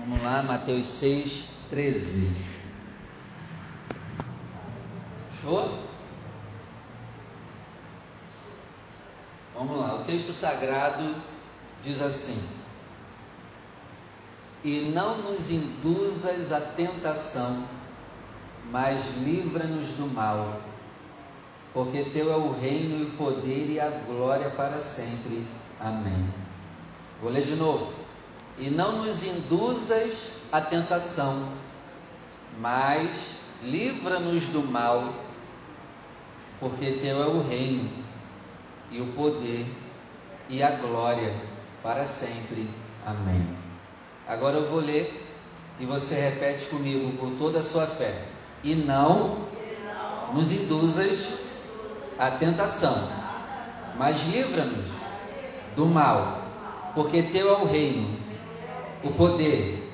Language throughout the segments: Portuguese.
Vamos lá, Mateus 6, 13. Show? Vamos lá, o texto sagrado diz assim: E não nos induzas à tentação, mas livra-nos do mal, porque teu é o reino e o poder e a glória para sempre. Amém. Vou ler de novo. E não nos induzas à tentação, mas livra-nos do mal, porque teu é o reino e o poder e a glória para sempre. Amém. Agora eu vou ler e você repete comigo com toda a sua fé. E não nos induzas à tentação, mas livra-nos do mal, porque teu é o reino, o poder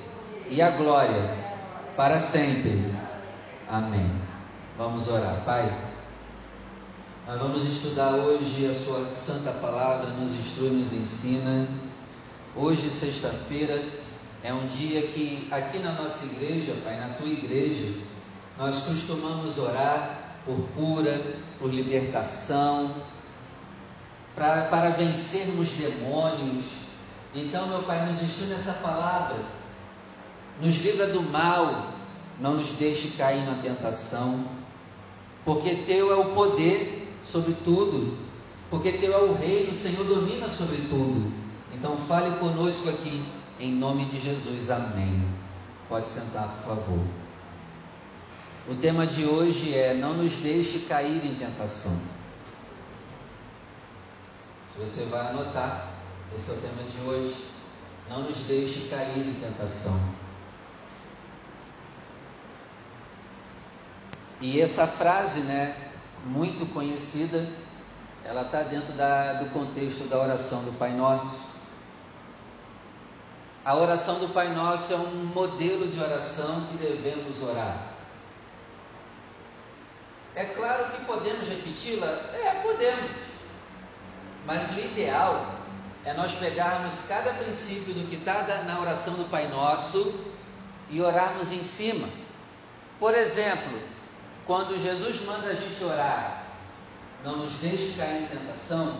e a glória para sempre. Amém. Vamos orar, Pai. Nós vamos estudar hoje a Sua Santa Palavra, nos instrui, nos ensina. Hoje, sexta-feira, é um dia que aqui na nossa igreja, Pai, na tua igreja, nós costumamos orar por cura, por libertação, pra, para vencermos demônios. Então, meu Pai, nos instrui nessa palavra, nos livra do mal, não nos deixe cair na tentação, porque Teu é o poder sobre tudo, porque Teu é o reino, o Senhor domina sobre tudo. Então, fale conosco aqui, em nome de Jesus, amém. Pode sentar, por favor. O tema de hoje é: Não nos deixe cair em tentação. Se você vai anotar, esse é o tema de hoje. Não nos deixe cair em tentação. E essa frase, né, muito conhecida, ela está dentro da, do contexto da oração do Pai Nosso. A oração do Pai Nosso é um modelo de oração que devemos orar. É claro que podemos repeti-la? É, podemos. Mas o ideal é nós pegarmos cada princípio do que está na oração do Pai Nosso e orarmos em cima. Por exemplo, quando Jesus manda a gente orar, não nos deixe cair em tentação,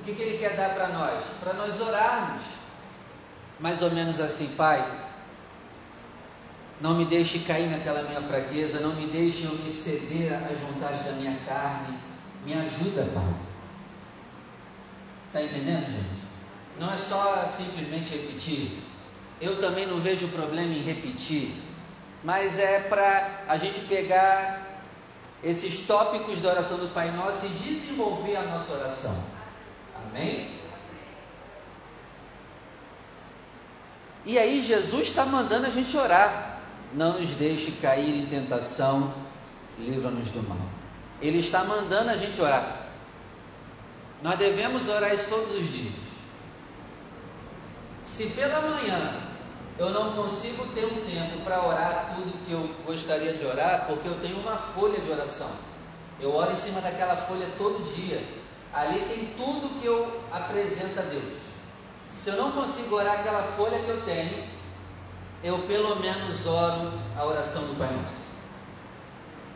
o que, que Ele quer dar para nós? Para nós orarmos. Mais ou menos assim, Pai, não me deixe cair naquela minha fraqueza, não me deixe eu me ceder às vontades da minha carne. Me ajuda, Pai. Está entendendo, gente? Não é só simplesmente repetir. Eu também não vejo problema em repetir, mas é para a gente pegar esses tópicos da oração do Pai Nosso e desenvolver a nossa oração. Amém? E aí Jesus está mandando a gente orar não nos deixe cair em tentação, livra-nos do mal. Ele está mandando a gente orar. Nós devemos orar isso todos os dias. Se pela manhã eu não consigo ter um tempo para orar tudo que eu gostaria de orar, porque eu tenho uma folha de oração. Eu oro em cima daquela folha todo dia. Ali tem tudo que eu apresento a Deus. Se eu não consigo orar aquela folha que eu tenho, eu pelo menos oro a oração do Pai Nosso.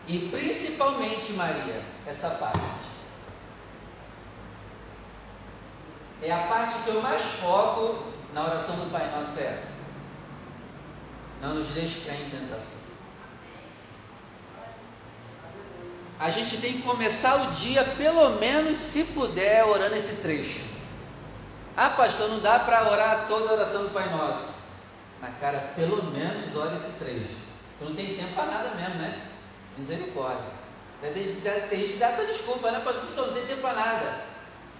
E principalmente, Maria, essa parte. É a parte que eu mais foco na oração do Pai Nosso é essa. Não nos deixe cair em tentação. A gente tem que começar o dia, pelo menos, se puder, orando esse trecho. Ah, pastor, não dá para orar toda a oração do Pai Nosso. Mas, cara, pelo menos olha esse trecho. Tu não tem tempo para nada mesmo, né? Misericórdia. Tem gente que dá essa desculpa, né? Pastor, não tem tempo para nada.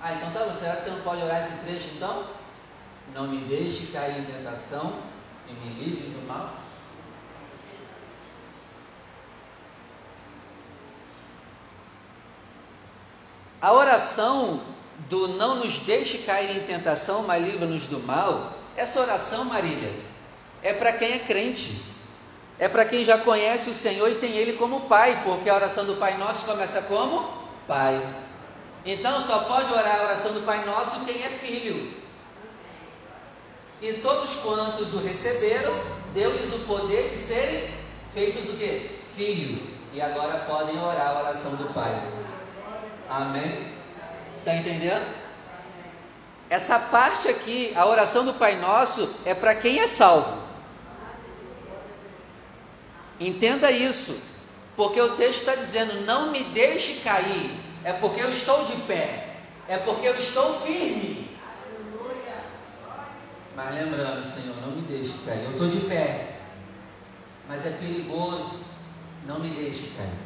Ah, então tá. Será que você não pode orar esse trecho então? Não me deixe cair em tentação e me livre do mal. A oração do não nos deixe cair em tentação, mas livra-nos do mal, essa oração, Marília, é para quem é crente, é para quem já conhece o Senhor e tem Ele como Pai, porque a oração do Pai Nosso começa como Pai. Então só pode orar a oração do Pai Nosso quem é filho. E todos quantos o receberam, deu-lhes o poder de serem feitos o quê? Filho. E agora podem orar a oração do Pai. Amém? Está entendendo? Essa parte aqui, a oração do Pai Nosso, é para quem é salvo. Entenda isso, porque o texto está dizendo: não me deixe cair, é porque eu estou de pé, é porque eu estou firme. Mas lembrando, Senhor, não me deixe cair, eu estou de pé, mas é perigoso, não me deixe cair.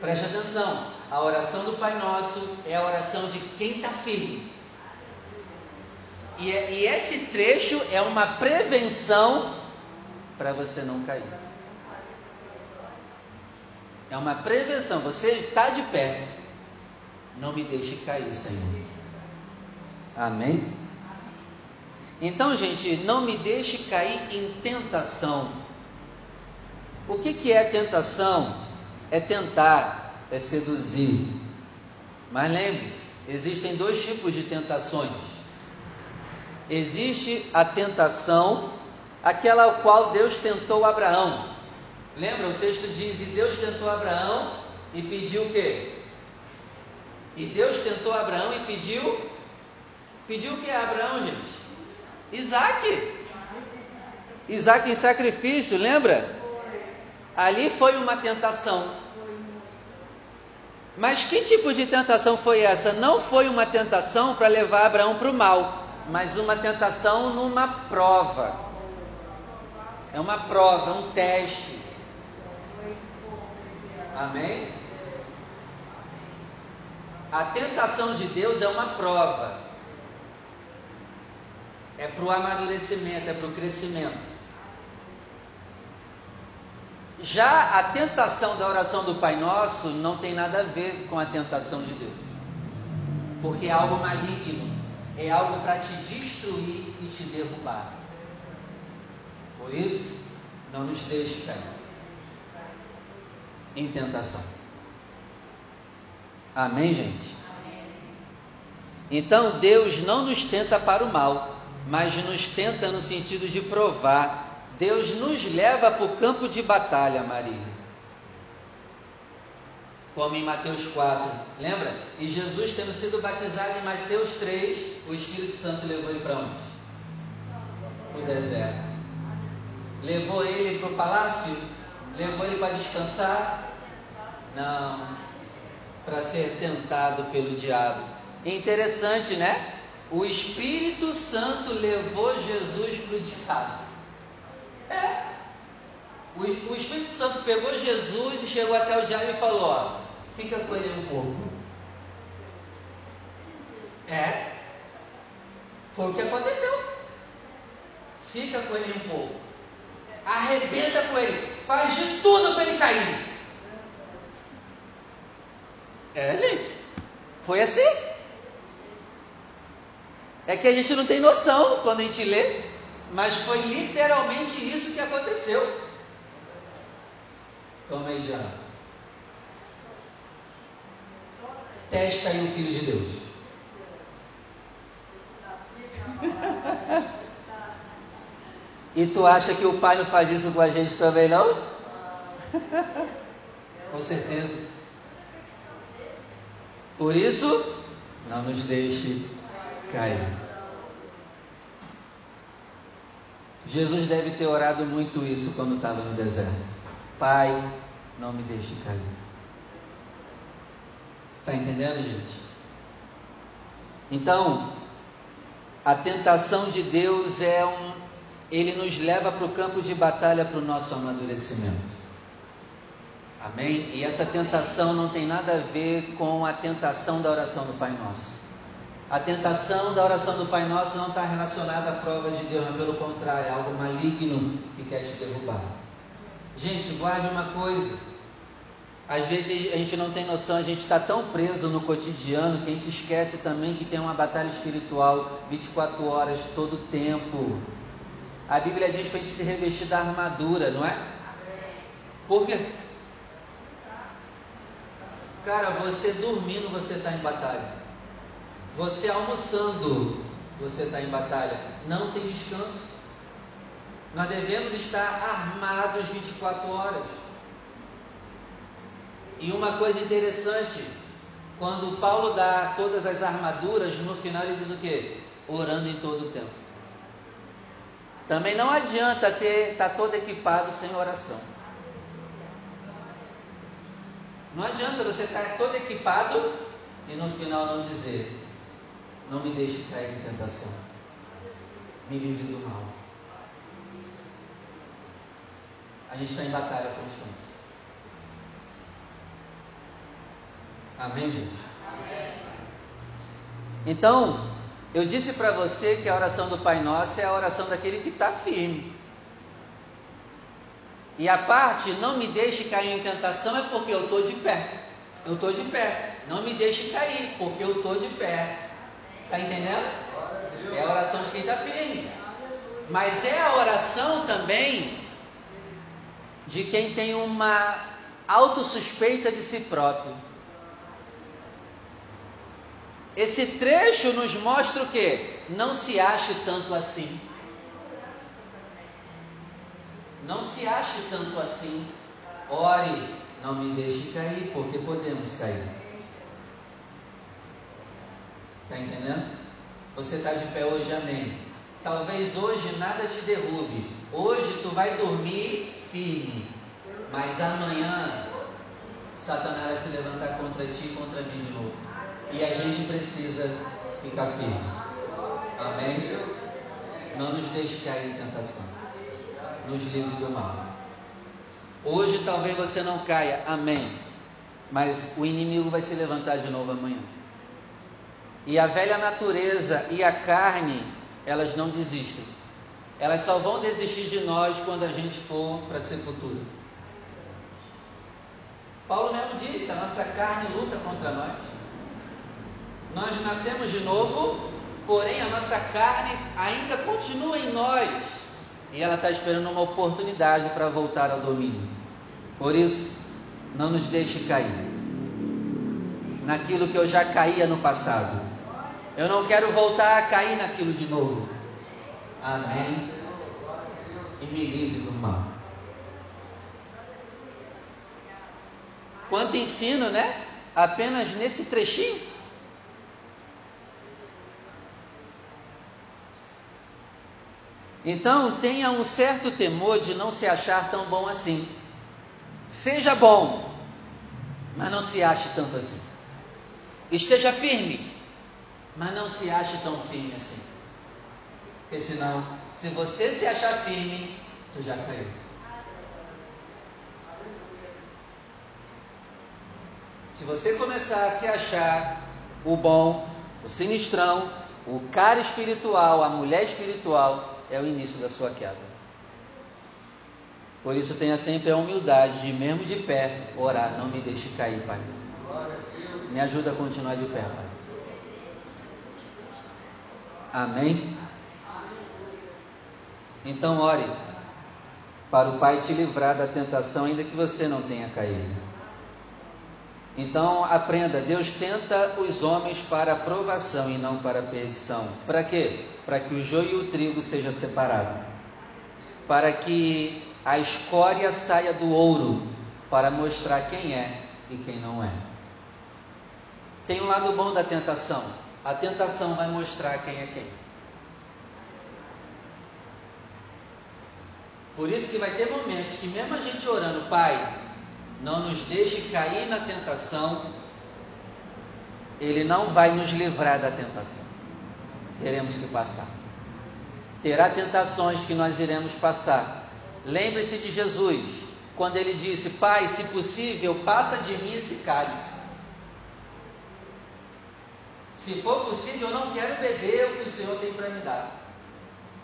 Preste atenção, a oração do Pai Nosso é a oração de quem está firme. E, é, e esse trecho é uma prevenção para você não cair. É uma prevenção. Você está de pé. Não me deixe cair, Senhor. Amém? Então, gente, não me deixe cair em tentação. O que, que é tentação? É tentar, é seduzir. Mas lembre-se, existem dois tipos de tentações. Existe a tentação, aquela qual Deus tentou Abraão. Lembra? O texto diz: E Deus tentou Abraão e pediu o quê? E Deus tentou Abraão e pediu. Pediu o que a Abraão, gente? Isaac. Isaac em sacrifício, lembra? Ali foi uma tentação. Mas que tipo de tentação foi essa? Não foi uma tentação para levar Abraão para o mal, mas uma tentação numa prova. É uma prova, um teste. Amém? A tentação de Deus é uma prova. É para o amadurecimento, é para o crescimento. Já a tentação da oração do Pai Nosso não tem nada a ver com a tentação de Deus. Porque é algo maligno, é algo para te destruir e te derrubar. Por isso, não nos deixe cair em tentação. Amém, gente? Então Deus não nos tenta para o mal, mas nos tenta no sentido de provar. Deus nos leva para o campo de batalha, Maria. Como em Mateus 4, lembra? E Jesus, tendo sido batizado em Mateus 3, o Espírito Santo levou ele para onde? O deserto. Levou ele para o palácio? Levou ele para descansar? Não, para ser tentado pelo diabo. Interessante, né? O Espírito Santo levou Jesus para o diabo. É. O, o Espírito Santo pegou Jesus e chegou até o diabo e falou: ó, fica com ele um pouco. É. Foi o que aconteceu. Fica com ele um pouco. Arrebenta com ele. Faz de tudo para ele cair. É, gente. Foi assim. É que a gente não tem noção quando a gente lê, mas foi literalmente isso que aconteceu. Toma aí já. Testa aí o Filho de Deus. e tu acha que o Pai não faz isso com a gente também, não? com certeza. Por isso, não nos deixe cair. Jesus deve ter orado muito isso quando estava no deserto. Pai, não me deixe cair. Está entendendo, gente? Então, a tentação de Deus é um. Ele nos leva para o campo de batalha para o nosso amadurecimento. Amém? E essa tentação não tem nada a ver com a tentação da oração do Pai Nosso. A tentação da oração do Pai Nosso não está relacionada à prova de Deus, mas pelo contrário, é algo maligno que quer te derrubar. Gente, guarde uma coisa. Às vezes a gente não tem noção, a gente está tão preso no cotidiano que a gente esquece também que tem uma batalha espiritual 24 horas, todo tempo. A Bíblia diz para a gente se revestir da armadura, não é? Por quê? Cara, você dormindo, você está em batalha. Você almoçando, você está em batalha. Não tem descanso. Nós devemos estar armados 24 horas. E uma coisa interessante, quando Paulo dá todas as armaduras, no final ele diz o quê? Orando em todo o tempo. Também não adianta ter estar tá todo equipado sem oração. Não adianta você estar todo equipado e no final não dizer: Não me deixe cair em tentação, me livre do mal. A gente está em batalha constante. Amém, gente? Amém. Então, eu disse para você que a oração do Pai Nosso é a oração daquele que está firme. E a parte não me deixe cair em tentação é porque eu estou de pé. Eu estou de pé. Não me deixe cair, porque eu estou de pé. Está entendendo? É a oração de quem está firme. Mas é a oração também de quem tem uma autossuspeita de si próprio. Esse trecho nos mostra o que? Não se ache tanto assim. Não se ache tanto assim. Ore, não me deixe cair, porque podemos cair. Está entendendo? Você está de pé hoje, amém. Talvez hoje nada te derrube. Hoje tu vai dormir firme. Mas amanhã Satanás vai se levantar contra ti e contra mim de novo. E a gente precisa ficar firme. Amém? Não nos deixe cair em tentação nos livre do mal. Hoje talvez você não caia, amém. Mas o inimigo vai se levantar de novo amanhã. E a velha natureza e a carne, elas não desistem. Elas só vão desistir de nós quando a gente for para a sepultura. Paulo mesmo disse: a nossa carne luta contra nós. Nós nascemos de novo, porém a nossa carne ainda continua em nós e ela está esperando uma oportunidade para voltar ao domínio. Por isso, não nos deixe cair naquilo que eu já caía no passado. Eu não quero voltar a cair naquilo de novo. Amém. E me livre do mal. Quanto ensino, né? Apenas nesse trechinho. Então tenha um certo temor de não se achar tão bom assim. Seja bom, mas não se ache tanto assim. Esteja firme, mas não se ache tão firme assim. Porque senão, se você se achar firme, tu já caiu. Se você começar a se achar o bom, o sinistrão, o cara espiritual, a mulher espiritual, é o início da sua queda. Por isso tenha sempre a humildade de, mesmo de pé, orar, não me deixe cair, Pai. Me ajuda a continuar de pé, Pai. Amém? Então ore para o Pai te livrar da tentação, ainda que você não tenha caído. Então aprenda, Deus tenta os homens para a provação e não para perdição. Para quê? Para que o joio e o trigo sejam separados. Para que a escória saia do ouro, para mostrar quem é e quem não é. Tem um lado bom da tentação. A tentação vai mostrar quem é quem. Por isso que vai ter momentos que mesmo a gente orando, Pai, não nos deixe cair na tentação, Ele não vai nos livrar da tentação. Teremos que passar. Terá tentações que nós iremos passar. Lembre-se de Jesus, quando ele disse: Pai, se possível, passa de mim esse cálice. Se for possível, eu não quero beber o que o Senhor tem para me dar.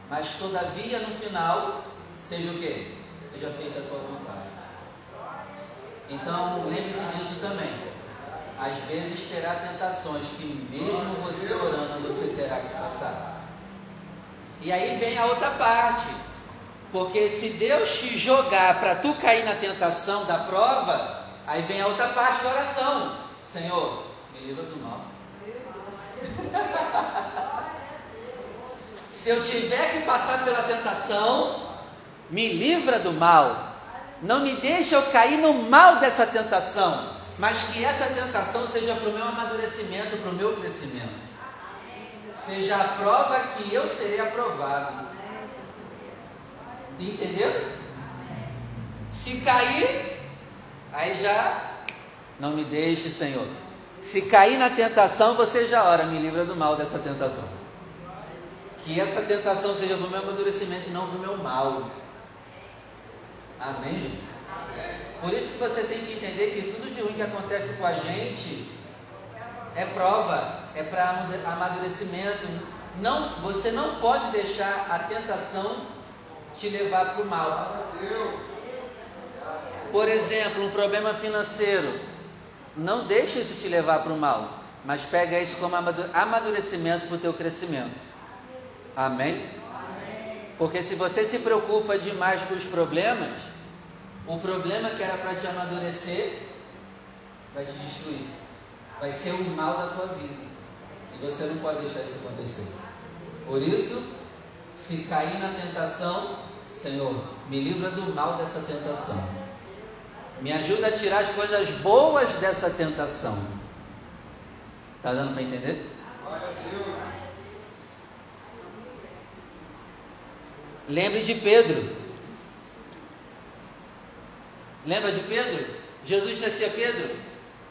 Mas todavia, no final, seja o que? Seja feita a tua vontade. Então, lembre-se disso também. Às vezes terá tentações que, mesmo você orando, você terá que passar. E aí vem a outra parte. Porque se Deus te jogar para tu cair na tentação da prova, aí vem a outra parte da oração. Senhor, me livra do mal. Se eu tiver que passar pela tentação, me livra do mal. Não me deixa eu cair no mal dessa tentação, mas que essa tentação seja para o meu amadurecimento, para o meu crescimento. Seja a prova que eu serei aprovado. Entendeu? Se cair, aí já não me deixe, Senhor. Se cair na tentação, você já ora, me livra do mal dessa tentação. Que essa tentação seja para o meu amadurecimento e não para o meu mal. Amém? Por isso que você tem que entender que tudo de ruim que acontece com a gente é prova, é para amadurecimento. Não, você não pode deixar a tentação te levar para o mal. Por exemplo, um problema financeiro. Não deixe isso te levar para o mal, mas pega isso como amadurecimento para o teu crescimento. Amém? Porque se você se preocupa demais com os problemas, o problema que era para te amadurecer vai te destruir. Vai ser o mal da tua vida. E você não pode deixar isso acontecer. Por isso, se cair na tentação, Senhor, me livra do mal dessa tentação. Me ajuda a tirar as coisas boas dessa tentação. Está dando para entender? Lembre de Pedro. Lembra de Pedro? Jesus disse assim a Pedro: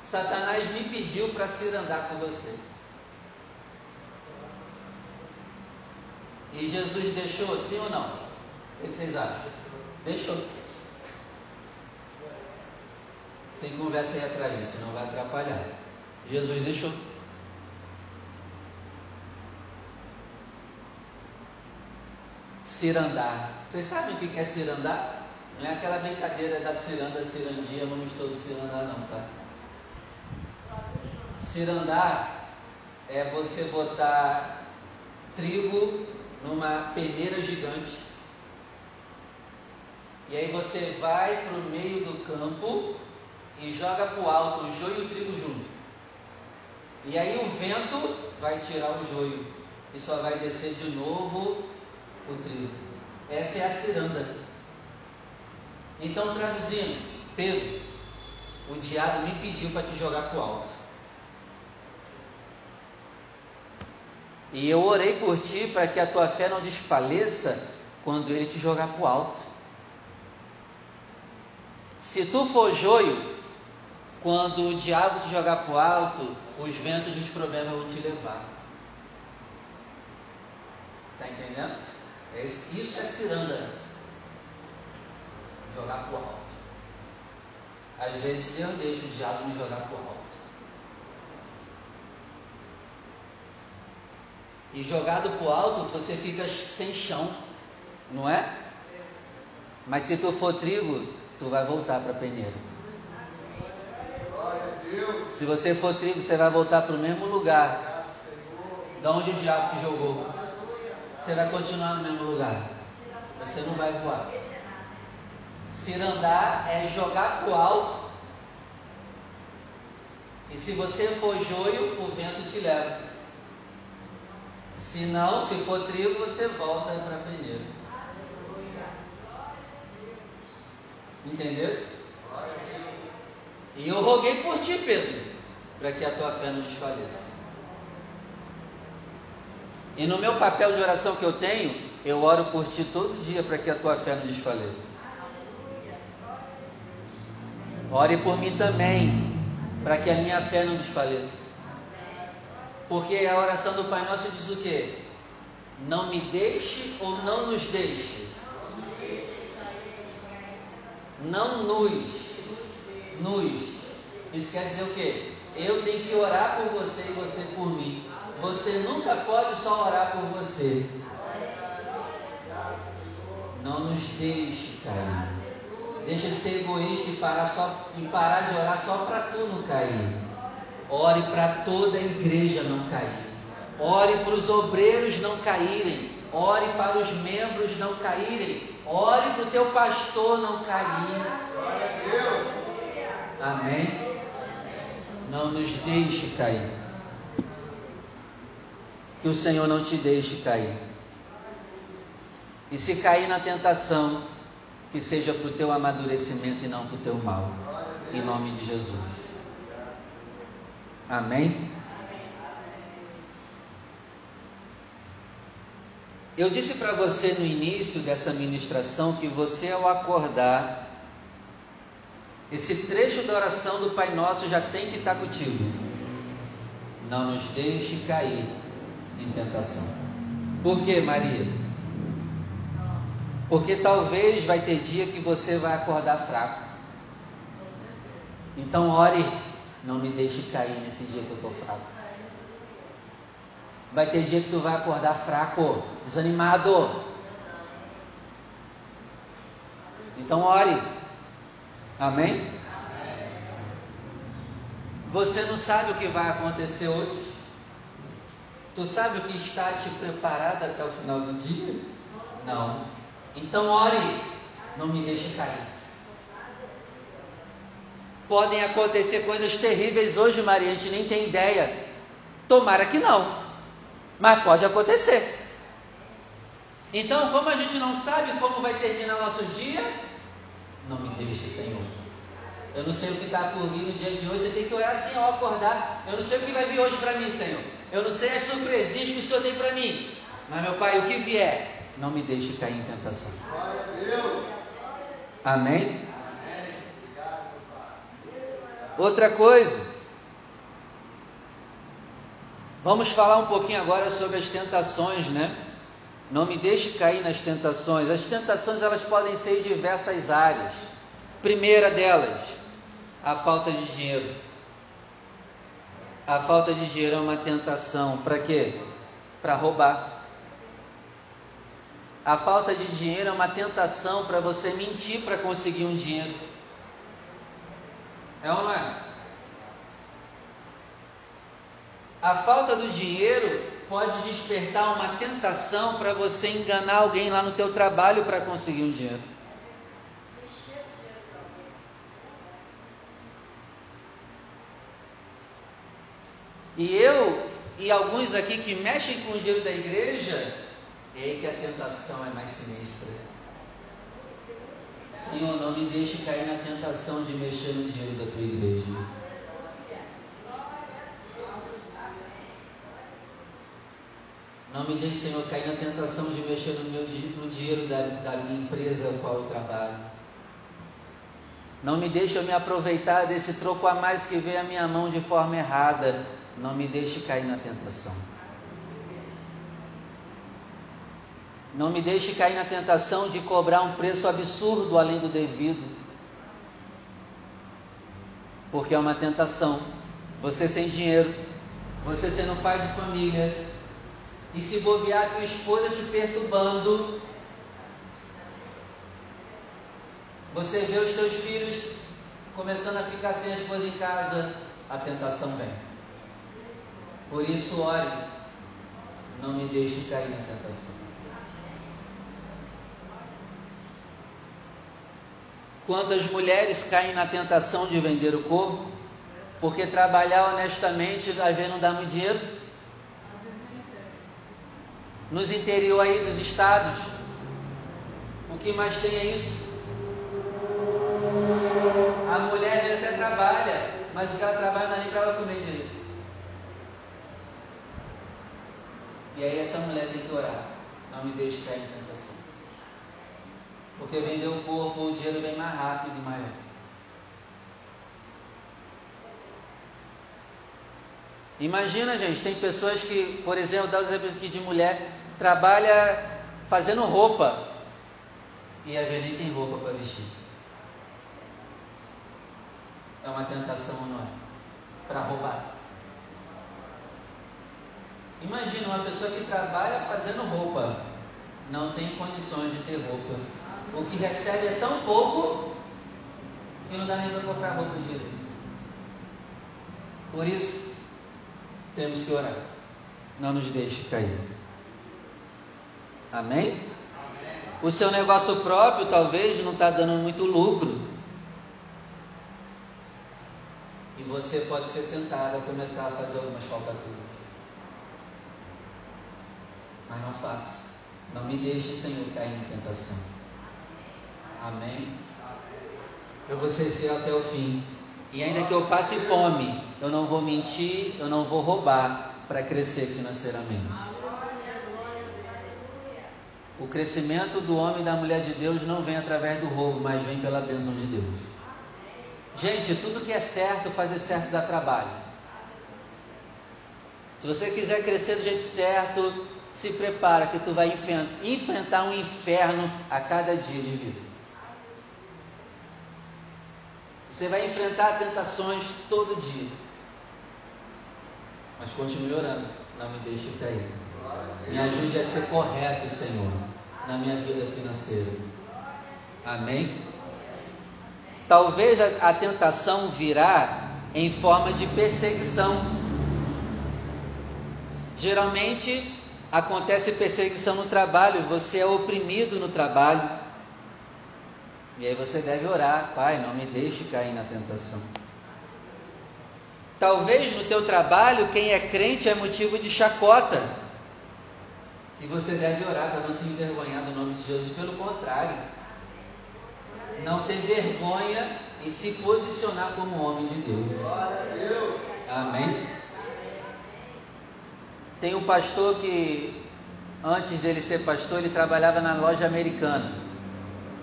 Satanás me pediu para se andar com você. E Jesus deixou, sim ou não? O que vocês acham? Deixou. Sem conversa aí atrás, senão vai atrapalhar. Jesus deixou. Cirandar. Vocês sabem o que é cirandar? Não é aquela brincadeira da ciranda, cirandia, vamos todos cirandar não, tá? Cirandar é você botar trigo numa peneira gigante. E aí você vai para o meio do campo e joga para o alto o joio e o trigo junto. E aí o vento vai tirar o joio e só vai descer de novo o trigo. Essa é a ciranda. Então, traduzindo, Pedro, o diabo me pediu para te jogar para o alto. E eu orei por ti para que a tua fé não desfaleça quando ele te jogar para o alto. Se tu for joio, quando o diabo te jogar para o alto, os ventos dos problemas vão te levar. Está entendendo? É isso é ciranda jogar o alto. Às vezes Deus deixa o diabo me jogar o alto. E jogado para o alto, você fica sem chão, não é? Mas se tu for trigo, tu vai voltar para a peneira. Se você for trigo, você vai voltar para o mesmo lugar. Da onde o diabo te jogou. Você vai continuar no mesmo lugar. Você não vai voar. Cirandar é jogar para o alto. E se você for joio, o vento te leva. Se não, se for trigo, você volta para a peneira. Entendeu? E eu roguei por ti, Pedro, para que a tua fé não desfaleça. E no meu papel de oração que eu tenho, eu oro por ti todo dia para que a tua fé não desfaleça. Ore por mim também, para que a minha fé não desfaleça. Porque a oração do Pai Nosso diz o quê? Não me deixe ou não nos deixe. Não nos. Nos. Isso quer dizer o quê? Eu tenho que orar por você e você por mim. Você nunca pode só orar por você. Não nos deixe cair. Deixa de ser egoísta e parar, só, e parar de orar só para tu não cair. Ore para toda a igreja não cair. Ore para os obreiros não caírem. Ore para os membros não caírem. Ore para o teu pastor não cair. Amém? Não nos deixe cair. Que o Senhor não te deixe cair. E se cair na tentação, que seja para o teu amadurecimento e não para o teu mal. Em nome de Jesus. Amém? Eu disse para você no início dessa ministração que você, ao acordar, esse trecho da oração do Pai Nosso já tem que estar contigo. Não nos deixe cair em tentação. Por quê, Maria? Porque talvez vai ter dia que você vai acordar fraco. Então ore, não me deixe cair nesse dia que eu estou fraco. Vai ter dia que tu vai acordar fraco, desanimado. Então ore. Amém? Você não sabe o que vai acontecer hoje? Tu sabe o que está te preparado até o final do dia? Não. Então ore, não me deixe cair. Podem acontecer coisas terríveis hoje, Maria, a gente nem tem ideia. Tomara que não mas pode acontecer. Então, como a gente não sabe como vai terminar nosso dia, não me deixe, Senhor. Eu não sei o que está por vir no dia de hoje. Você tem que orar assim ao acordar. Eu não sei o que vai vir hoje para mim, Senhor. Eu não sei as surpresinhas que o Senhor tem para mim. Mas, meu Pai, o que vier, não me deixe cair em tentação. Glória a Deus. Amém? Outra coisa, Vamos falar um pouquinho agora sobre as tentações, né? Não me deixe cair nas tentações. As tentações elas podem ser em diversas áreas. Primeira delas, a falta de dinheiro. A falta de dinheiro é uma tentação. Para quê? Para roubar. A falta de dinheiro é uma tentação para você mentir para conseguir um dinheiro. É ou não é? A falta do dinheiro pode despertar uma tentação para você enganar alguém lá no teu trabalho para conseguir um dinheiro. E eu e alguns aqui que mexem com o dinheiro da igreja, é aí que a tentação é mais sinistra. Senhor, não me deixe cair na tentação de mexer no dinheiro da tua igreja. Não me deixe, Senhor, cair na tentação de mexer no meu no dinheiro da, da minha empresa ao qual eu trabalho. Não me deixe eu me aproveitar desse troco a mais que veio à minha mão de forma errada. Não me deixe cair na tentação. Não me deixe cair na tentação de cobrar um preço absurdo além do devido. Porque é uma tentação. Você sem dinheiro, você sendo pai de família, e se bobear tua esposa te perturbando, você vê os teus filhos começando a ficar sem a esposa em casa, a tentação vem. Por isso, ore, não me deixe cair na tentação. Quantas mulheres caem na tentação de vender o corpo? Porque trabalhar honestamente, às vezes não dá muito dinheiro nos interior aí dos estados. O que mais tem é isso. A mulher até trabalha, mas o que ela trabalha não é nem para ela comer direito. E aí essa mulher tem que orar. Não me deixe cair em tentação. Porque vender o corpo, o dinheiro vem mais rápido e maior. Imagina, gente, tem pessoas que, por exemplo, dá o exemplo aqui de mulher trabalha fazendo roupa e a nem tem roupa para vestir. É uma tentação ou não é? Para roubar. Imagina uma pessoa que trabalha fazendo roupa, não tem condições de ter roupa. O que recebe é tão pouco que não dá nem para comprar roupa direito. Por isso, temos que orar. Não nos deixe cair. Amém? O seu negócio próprio talvez não está dando muito lucro. E você pode ser tentado a começar a fazer algumas falcatruas. Mas não faça. Não me deixe, Senhor, cair em tentação. Amém? Eu vou ser fiel até o fim. E ainda que eu passe fome, eu não vou mentir, eu não vou roubar para crescer financeiramente. O crescimento do homem e da mulher de Deus não vem através do roubo, mas vem pela bênção de Deus. Gente, tudo que é certo, fazer certo dá trabalho. Se você quiser crescer do jeito certo, se prepara que tu vai enfrentar um inferno a cada dia de vida. Você vai enfrentar tentações todo dia. Mas continue orando, não me deixe cair. Me ajude a ser correto, Senhor, na minha vida financeira. Amém? Talvez a, a tentação virá em forma de perseguição. Geralmente acontece perseguição no trabalho, você é oprimido no trabalho. E aí você deve orar, Pai, não me deixe cair na tentação. Talvez no teu trabalho, quem é crente é motivo de chacota. E você deve orar para não se envergonhar do nome de Jesus. Pelo contrário, não ter vergonha e se posicionar como homem de Deus. Amém? Tem um pastor que, antes dele ser pastor, ele trabalhava na loja americana,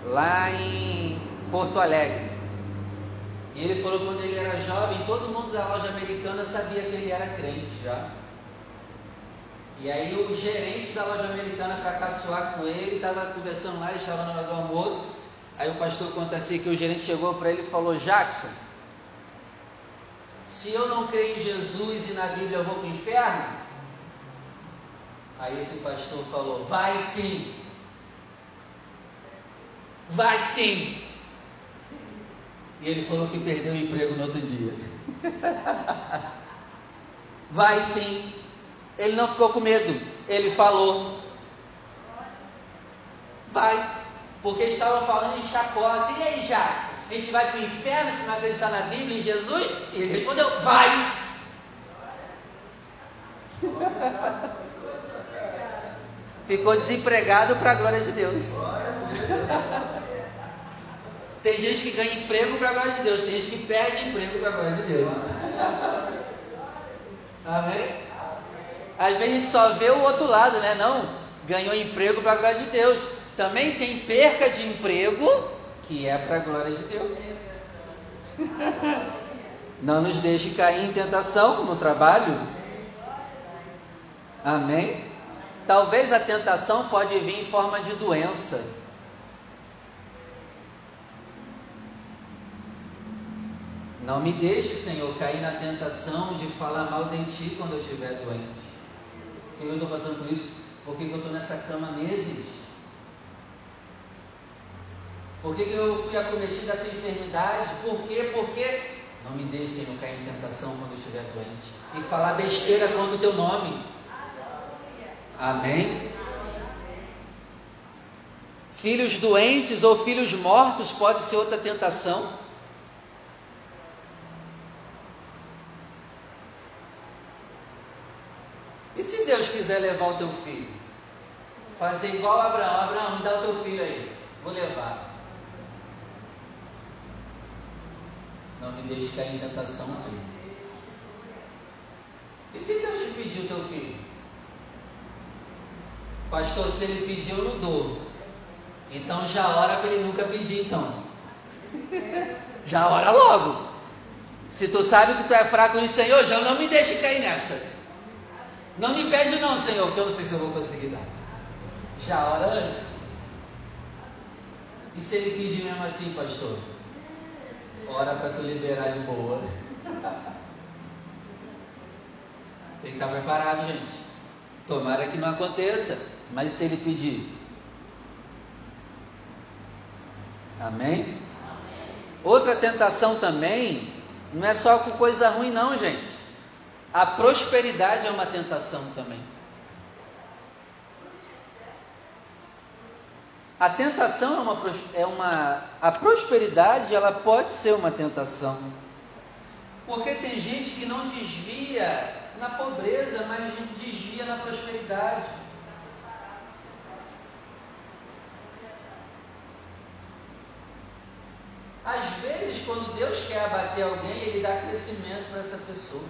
lá em Porto Alegre. E ele falou que quando ele era jovem, todo mundo da loja americana sabia que ele era crente já. E aí o gerente da loja americana para caçoar com ele, estava conversando lá, ele estava na hora do almoço. Aí o pastor conta assim que o gerente chegou para ele e falou, Jackson, se eu não creio em Jesus e na Bíblia eu vou para o inferno? Aí esse pastor falou, vai sim. Vai sim. E ele falou que perdeu o emprego no outro dia. vai sim. Ele não ficou com medo, ele falou. Vai, porque estavam falando em chacota. E aí, Jackson? A gente vai para o inferno se não acreditar na Bíblia, em Jesus? E ele respondeu: Vai. Ficou desempregado para a glória de Deus. Tem gente que ganha emprego para a glória de Deus, tem gente que perde emprego para a glória de Deus. Amém? Às vezes a gente só vê o outro lado, né? Não, ganhou emprego para a glória de Deus. Também tem perca de emprego que é para a glória de Deus. Não nos deixe cair em tentação no trabalho. Amém? Talvez a tentação pode vir em forma de doença. Não me deixe, Senhor, cair na tentação de falar mal de ti quando eu estiver doente que eu estou passando por isso? Por que, que eu estou nessa cama meses? Por que eu fui acometido dessa enfermidade? Por quê? Por quê? Não me deixe, Senhor, cair em tentação quando eu estiver doente. E falar besteira contra o teu nome. Amém? Filhos doentes ou filhos mortos pode ser outra tentação. E se Deus quiser levar o teu filho? Fazer igual Abraão, Abraão, me dá o teu filho aí, vou levar. Não me deixe cair em tentação, Senhor. E se Deus te pediu o teu filho? Pastor, se ele pediu, eu não dou. Então já ora para ele nunca pedir, então. Já ora logo. Se tu sabe que tu é fraco no Senhor, já não me deixe cair nessa. Não me pede não, Senhor, que eu não sei se eu vou conseguir dar. Já ora antes. E se ele pedir mesmo assim, pastor? Ora para tu liberar de boa. Tem que estar preparado, gente. Tomara que não aconteça. Mas se ele pedir? Amém? Amém? Outra tentação também, não é só com coisa ruim, não, gente. A prosperidade é uma tentação também. A tentação é uma, é uma. A prosperidade, ela pode ser uma tentação. Porque tem gente que não desvia na pobreza, mas desvia na prosperidade. Às vezes, quando Deus quer abater alguém, Ele dá crescimento para essa pessoa.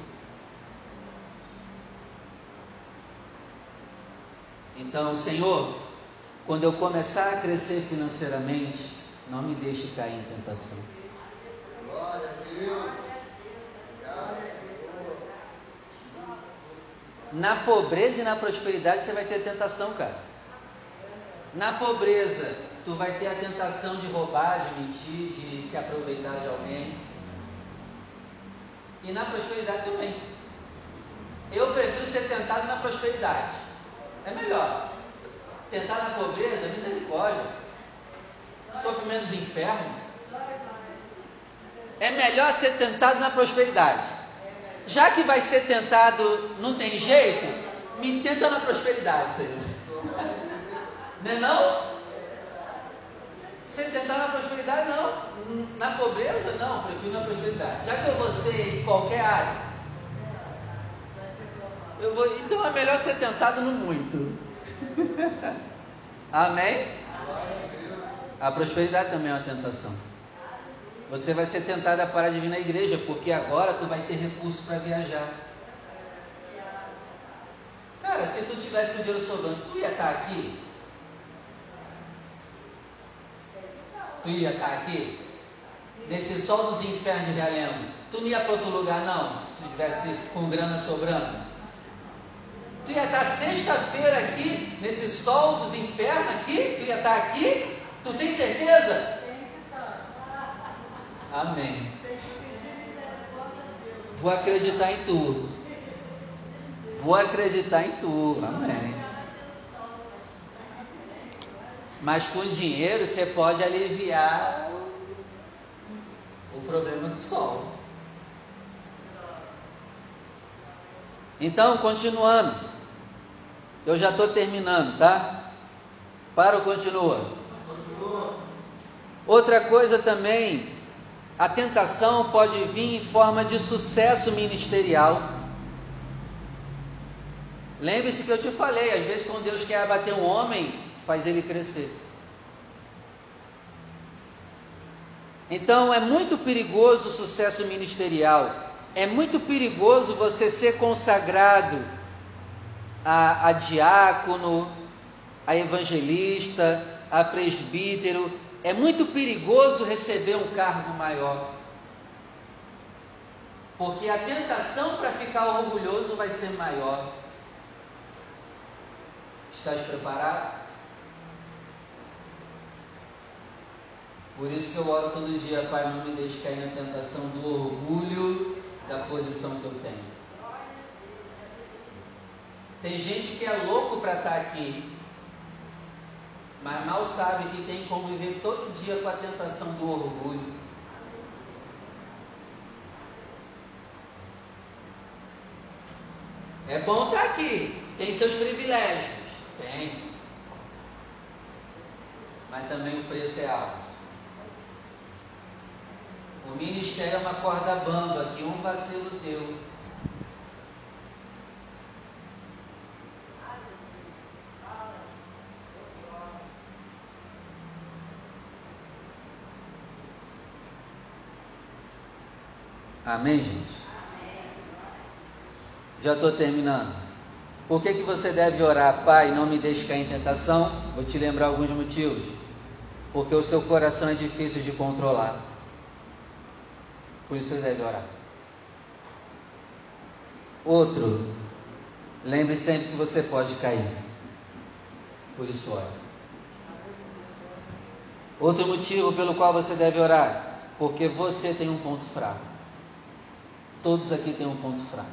Então, Senhor, quando eu começar a crescer financeiramente, não me deixe cair em tentação. Glória a Deus. Na pobreza e na prosperidade você vai ter tentação, cara. Na pobreza, tu vai ter a tentação de roubar, de mentir, de se aproveitar de alguém. E na prosperidade também. Eu prefiro ser tentado na prosperidade. É melhor. Tentar na pobreza, misericórdia. Sofrimento dos infernos. É melhor ser tentado na prosperidade. Já que vai ser tentado, não tem jeito, me tenta na prosperidade, Senhor. Não é não? Ser tentar na prosperidade, não. Na pobreza, não. Prefiro na prosperidade. Já que eu vou ser em qualquer área, eu vou, então é melhor ser tentado no muito. Amém? A prosperidade também é uma tentação. Você vai ser tentado a parar de vir na igreja, porque agora tu vai ter recurso para viajar. Cara, se tu tivesse com dinheiro sobrando, tu ia estar aqui? Tu ia estar aqui? Nesse sol dos infernos de Realengo. Tu não ia para outro lugar, não, se tu tivesse com grana sobrando. Tu ia estar sexta-feira aqui, nesse sol dos infernos aqui? Tu ia estar aqui? Tu tem certeza? Amém. Vou acreditar em tu. Vou acreditar em tu. Amém. Mas com dinheiro você pode aliviar o problema do sol. Então, continuando. Eu já estou terminando, tá? Para ou continua? Outra coisa também, a tentação pode vir em forma de sucesso ministerial. Lembre-se que eu te falei, às vezes quando Deus quer abater um homem, faz ele crescer. Então é muito perigoso o sucesso ministerial. É muito perigoso você ser consagrado a, a diácono, a evangelista, a presbítero. É muito perigoso receber um cargo maior. Porque a tentação para ficar orgulhoso vai ser maior. Estás preparado? Por isso que eu oro todo dia, Pai, não me deixe cair na tentação do orgulho da posição que eu tenho. Tem gente que é louco para estar tá aqui, mas mal sabe que tem que conviver todo dia com a tentação do orgulho. É bom estar tá aqui, tem seus privilégios, tem, mas também o preço é alto. O ministério é uma corda bamba que um vacilo teu Amém, gente? Já estou terminando. Por que, que você deve orar, Pai, não me deixe cair em tentação? Vou te lembrar alguns motivos. Porque o seu coração é difícil de controlar. Por isso você deve orar. Outro, lembre sempre que você pode cair. Por isso ore. Outro motivo pelo qual você deve orar, porque você tem um ponto fraco. Todos aqui têm um ponto fraco.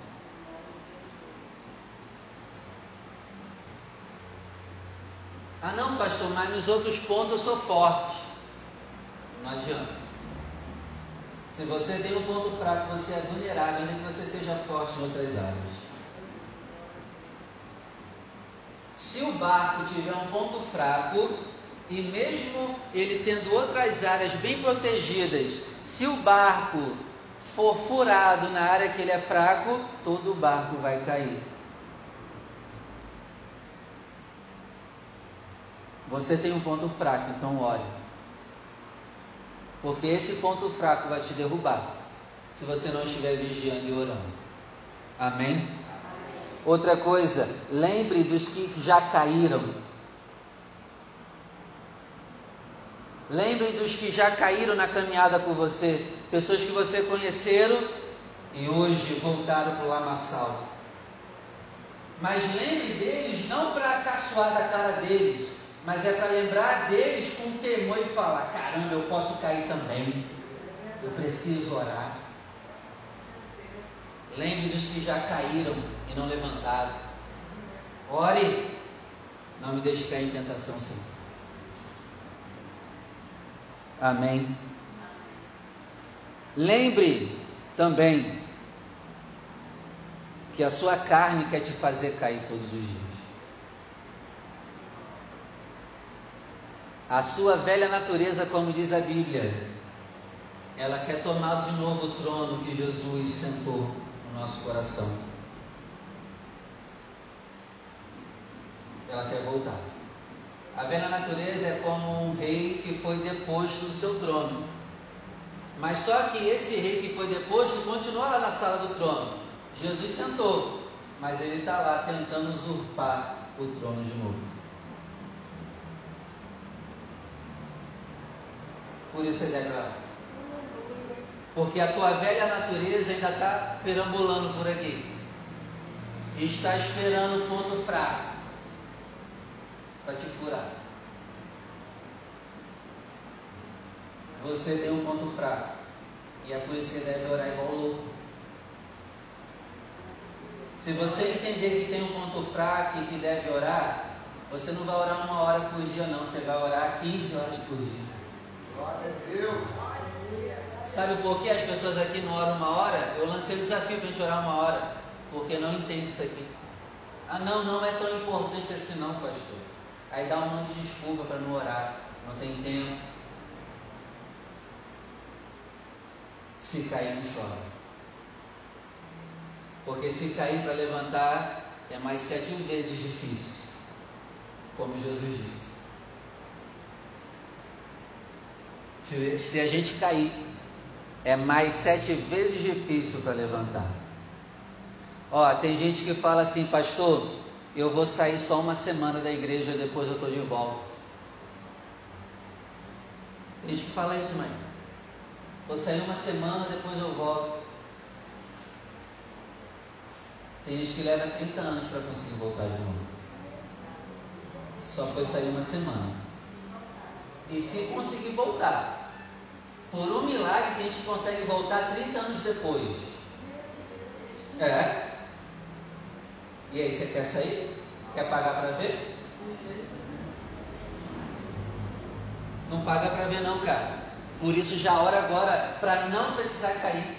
Ah, não, pastor, mas nos outros pontos eu sou forte. Não adianta. Se você tem um ponto fraco, você é vulnerável, ainda que você seja forte em outras áreas. Se o barco tiver um ponto fraco, e mesmo ele tendo outras áreas bem protegidas, se o barco for furado na área que ele é fraco, todo o barco vai cair. Você tem um ponto fraco, então ore. Porque esse ponto fraco vai te derrubar se você não estiver vigiando e orando. Amém? Outra coisa, lembre dos que já caíram. Lembre dos que já caíram na caminhada com você, pessoas que você conheceram e hoje voltaram para o lamaçal. Mas lembre deles não para caçoar da cara deles, mas é para lembrar deles com temor e falar: caramba, eu posso cair também, eu preciso orar. Lembre dos que já caíram e não levantaram. Ore, não me deixe cair em tentação, Senhor. Amém. Lembre também que a sua carne quer te fazer cair todos os dias. A sua velha natureza, como diz a Bíblia, ela quer tomar de novo o trono que Jesus sentou nosso coração. Ela quer voltar. A velha natureza é como um rei que foi deposto do seu trono. Mas só que esse rei que foi deposto continua lá na sala do trono. Jesus sentou, mas ele está lá tentando usurpar o trono de novo. Por isso deve orar. Porque a tua velha natureza ainda está perambulando por aqui. E está esperando o ponto fraco para te furar. Você tem um ponto fraco. E é por isso que deve orar igual louco. Se você entender que tem um ponto fraco e que deve orar, você não vai orar uma hora por dia, não. Você vai orar 15 horas por dia. Glória a Deus. Sabe por que as pessoas aqui não oram uma hora? Eu lancei o desafio para a gente orar uma hora, porque não entende isso aqui. Ah, não, não é tão importante assim, não, pastor. Aí dá um monte de desculpa para não orar, não tem tempo. Se cair, não chora. Porque se cair para levantar é mais sete vezes difícil, como Jesus disse. Se, se a gente cair, é mais sete vezes difícil para levantar. Ó, tem gente que fala assim, pastor, eu vou sair só uma semana da igreja, depois eu estou de volta. Tem gente que fala isso, mãe. Vou sair uma semana, depois eu volto. Tem gente que leva 30 anos para conseguir voltar de novo. Só foi sair uma semana. E se conseguir voltar, por um milagre que a gente consegue voltar 30 anos depois. É. E aí, você quer sair? Quer pagar para ver? Não paga para ver não, cara. Por isso já ora agora para não precisar cair.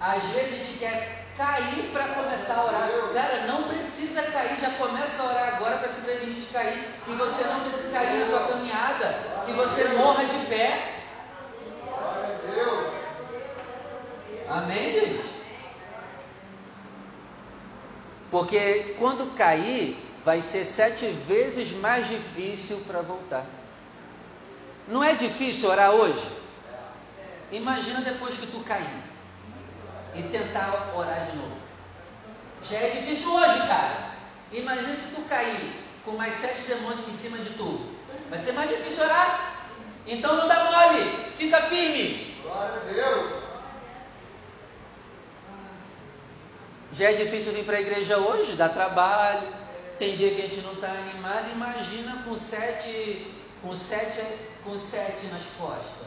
Às vezes a gente quer cair para começar a orar. Cara, não precisa cair, já começa a orar agora para se prevenir de cair. Que você não precisa cair na tua caminhada. Que você morra de pé. Amém, gente? Porque quando cair, vai ser sete vezes mais difícil para voltar. Não é difícil orar hoje? Imagina depois que tu cair e tentar orar de novo. Já é difícil hoje, cara. Imagina se tu cair com mais sete demônios em cima de tu. Vai ser mais difícil orar. Então não dá mole, fica firme. Glória a Deus. Já é difícil vir para a igreja hoje, dá trabalho. Tem dia que a gente não está animado. Imagina com sete, com sete, com sete nas costas.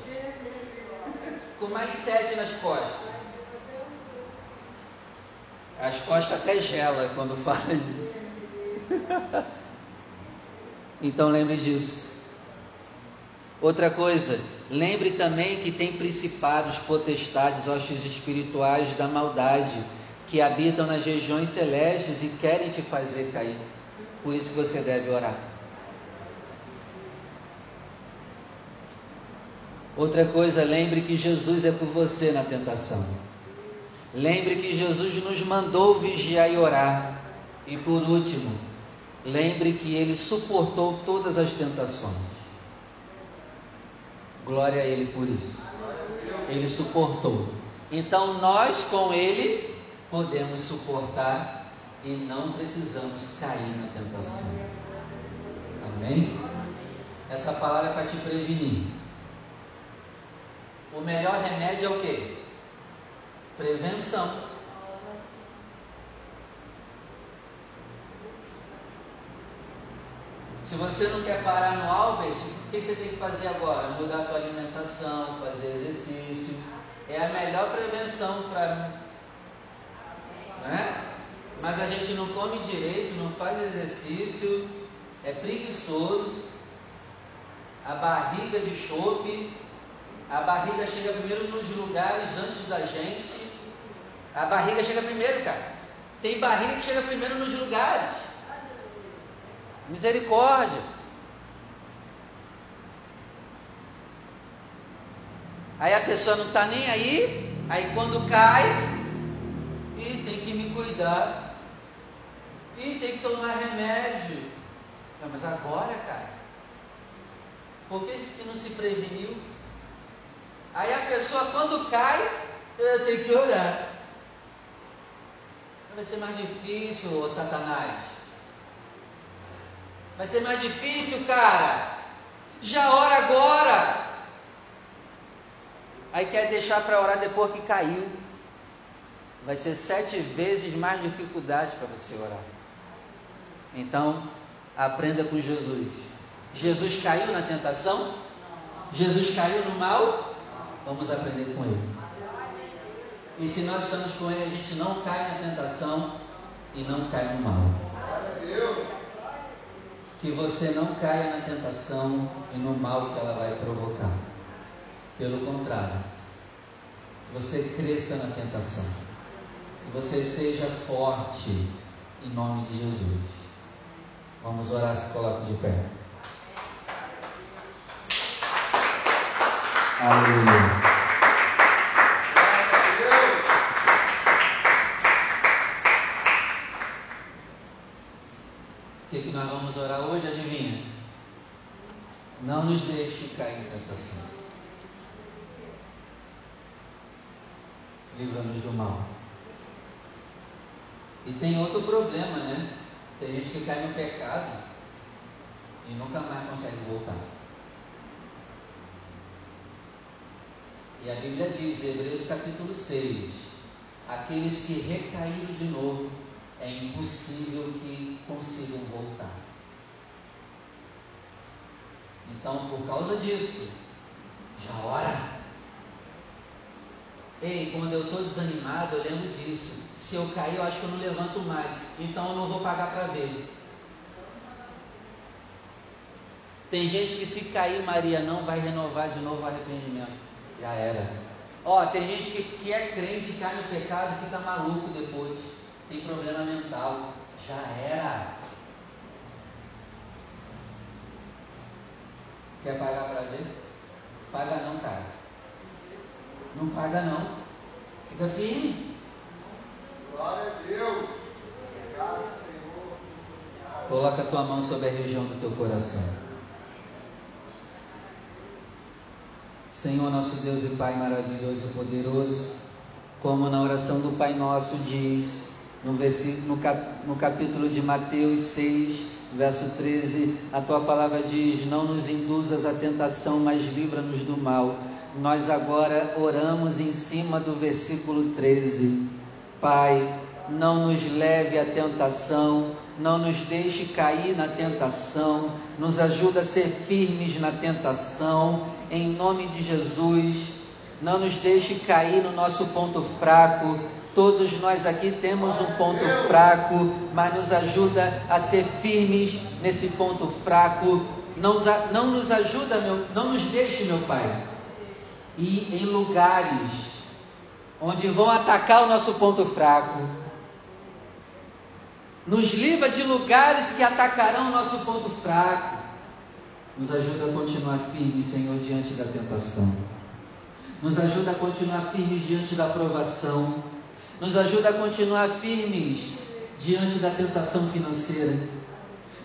Com mais sete nas costas. As costas até gela quando fala isso. então lembre disso. Outra coisa, lembre também que tem principados, potestades, hostes espirituais da maldade que habitam nas regiões celestes e querem te fazer cair. Por isso que você deve orar. Outra coisa, lembre que Jesus é por você na tentação. Lembre que Jesus nos mandou vigiar e orar. E por último, lembre que ele suportou todas as tentações. Glória a Ele por isso. Ele suportou. Então nós com Ele podemos suportar e não precisamos cair na tentação. Amém? Essa palavra é para te prevenir. O melhor remédio é o que? Prevenção. Se você não quer parar no Albert, o que você tem que fazer agora? Mudar a tua alimentação, fazer exercício. É a melhor prevenção para. Né? Mas a gente não come direito, não faz exercício, é preguiçoso, a barriga de chope, a barriga chega primeiro nos lugares antes da gente. A barriga chega primeiro, cara. Tem barriga que chega primeiro nos lugares. Misericórdia. Aí a pessoa não está nem aí, aí quando cai, e tem que me cuidar, e tem que tomar remédio. Não, mas agora, cara, por que não se preveniu? Aí a pessoa quando cai, eu tenho que orar. Vai ser mais difícil, ô Satanás. Vai ser mais difícil, cara. Já ora agora. Aí quer deixar para orar depois que caiu. Vai ser sete vezes mais dificuldade para você orar. Então, aprenda com Jesus. Jesus caiu na tentação? Jesus caiu no mal? Vamos aprender com ele. E se nós estamos com ele, a gente não cai na tentação e não cai no mal. Que você não caia na tentação e no mal que ela vai provocar. Pelo contrário, que você cresça na tentação. Que você seja forte em nome de Jesus. Vamos orar, se coloque de pé. Aleluia. O que, que nós vamos orar hoje? Adivinha? Não nos deixe cair em tentação. Livra-nos do mal. E tem outro problema, né? Tem gente que cai no pecado e nunca mais consegue voltar. E a Bíblia diz, Hebreus capítulo 6, aqueles que recaíram de novo, é impossível que consigam voltar. Então, por causa disso, já ora. Ei, quando eu estou desanimado, eu lembro disso. Se eu cair, eu acho que eu não levanto mais. Então eu não vou pagar para ver. Tem gente que se cair, Maria, não vai renovar de novo o arrependimento. Já era. Ó, tem gente que, que é crente, cai no pecado e fica maluco depois. Tem problema mental. Já era. Quer pagar para ver? Paga não, cara. Não paga não. Fica firme. Glória a Deus. Obrigado, Senhor. Coloca a tua mão sobre a região do teu coração. Senhor nosso Deus e Pai maravilhoso e poderoso, como na oração do Pai Nosso diz, no, versículo, no, cap, no capítulo de Mateus 6, verso 13, a tua palavra diz: Não nos induzas à tentação, mas livra-nos do mal. Nós agora oramos em cima do versículo 13. Pai, não nos leve à tentação, não nos deixe cair na tentação, nos ajuda a ser firmes na tentação, em nome de Jesus. Não nos deixe cair no nosso ponto fraco. Todos nós aqui temos um ponto fraco, mas nos ajuda a ser firmes nesse ponto fraco. Não, não nos ajuda, meu, não nos deixe, meu Pai, ir em lugares onde vão atacar o nosso ponto fraco nos livra de lugares que atacarão o nosso ponto fraco. Nos ajuda a continuar firmes, Senhor, diante da tentação. Nos ajuda a continuar firmes diante da provação. Nos ajuda a continuar firmes diante da tentação financeira.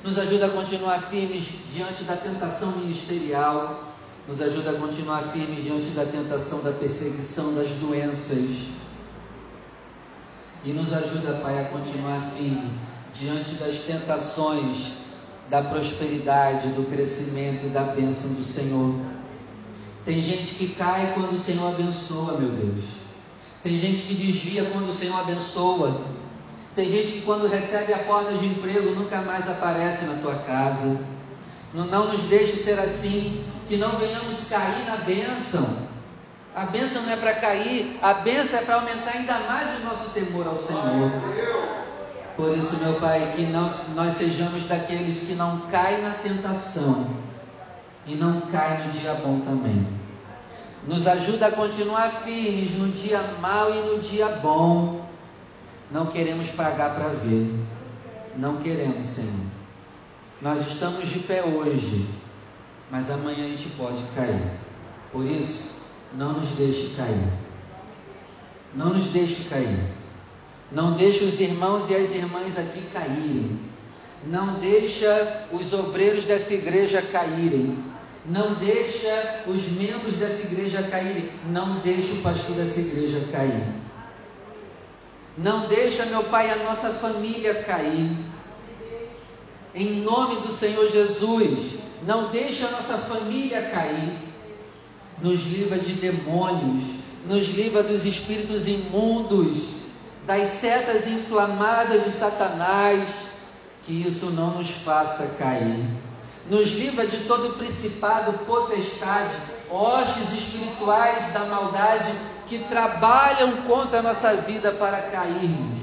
Nos ajuda a continuar firmes diante da tentação ministerial. Nos ajuda a continuar firme diante da tentação, da perseguição, das doenças. E nos ajuda, Pai, a continuar firme diante das tentações da prosperidade, do crescimento e da bênção do Senhor. Tem gente que cai quando o Senhor abençoa, meu Deus. Tem gente que desvia quando o Senhor abençoa. Tem gente que quando recebe a porta de emprego nunca mais aparece na tua casa. Não, não nos deixe ser assim, que não venhamos cair na bênção. A bênção não é para cair, a bênção é para aumentar ainda mais o nosso temor ao Senhor. Por isso, meu Pai, que nós, nós sejamos daqueles que não caem na tentação e não caem no dia bom também. Nos ajuda a continuar firmes no dia mau e no dia bom. Não queremos pagar para ver. Não queremos, Senhor. Nós estamos de pé hoje, mas amanhã a gente pode cair. Por isso, não nos deixe cair. Não nos deixe cair. Não deixe os irmãos e as irmãs aqui caírem. Não deixa os obreiros dessa igreja caírem. Não deixa os membros dessa igreja caírem. Não deixa o pastor dessa igreja cair. Não deixa, meu Pai, a nossa família cair. Em nome do Senhor Jesus, não deixa a nossa família cair. Nos livra de demônios, nos livra dos espíritos imundos das setas inflamadas de Satanás, que isso não nos faça cair. Nos livra de todo principado, potestade, hostes espirituais da maldade que trabalham contra a nossa vida para cairmos.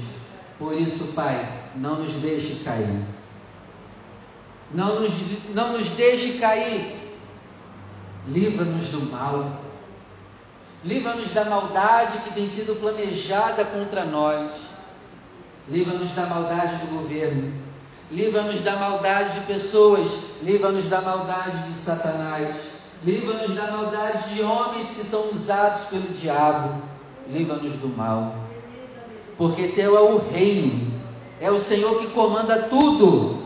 Por isso, Pai, não nos deixe cair. Não nos, não nos deixe cair. Livra-nos do mal. Livra-nos da maldade que tem sido planejada contra nós. Livra-nos da maldade do governo. Livra-nos da maldade de pessoas. Livra-nos da maldade de Satanás. Livra-nos da maldade de homens que são usados pelo diabo. Livra-nos do mal. Porque teu é o reino. É o Senhor que comanda tudo.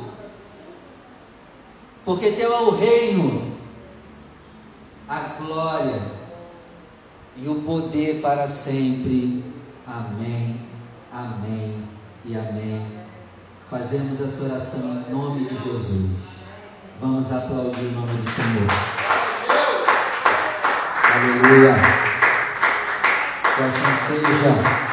Porque teu é o reino. A glória e o poder para sempre. Amém, amém e amém. Fazemos essa oração em nome de Jesus. Vamos aplaudir o nome do Senhor. Aleluia. Que assim seja.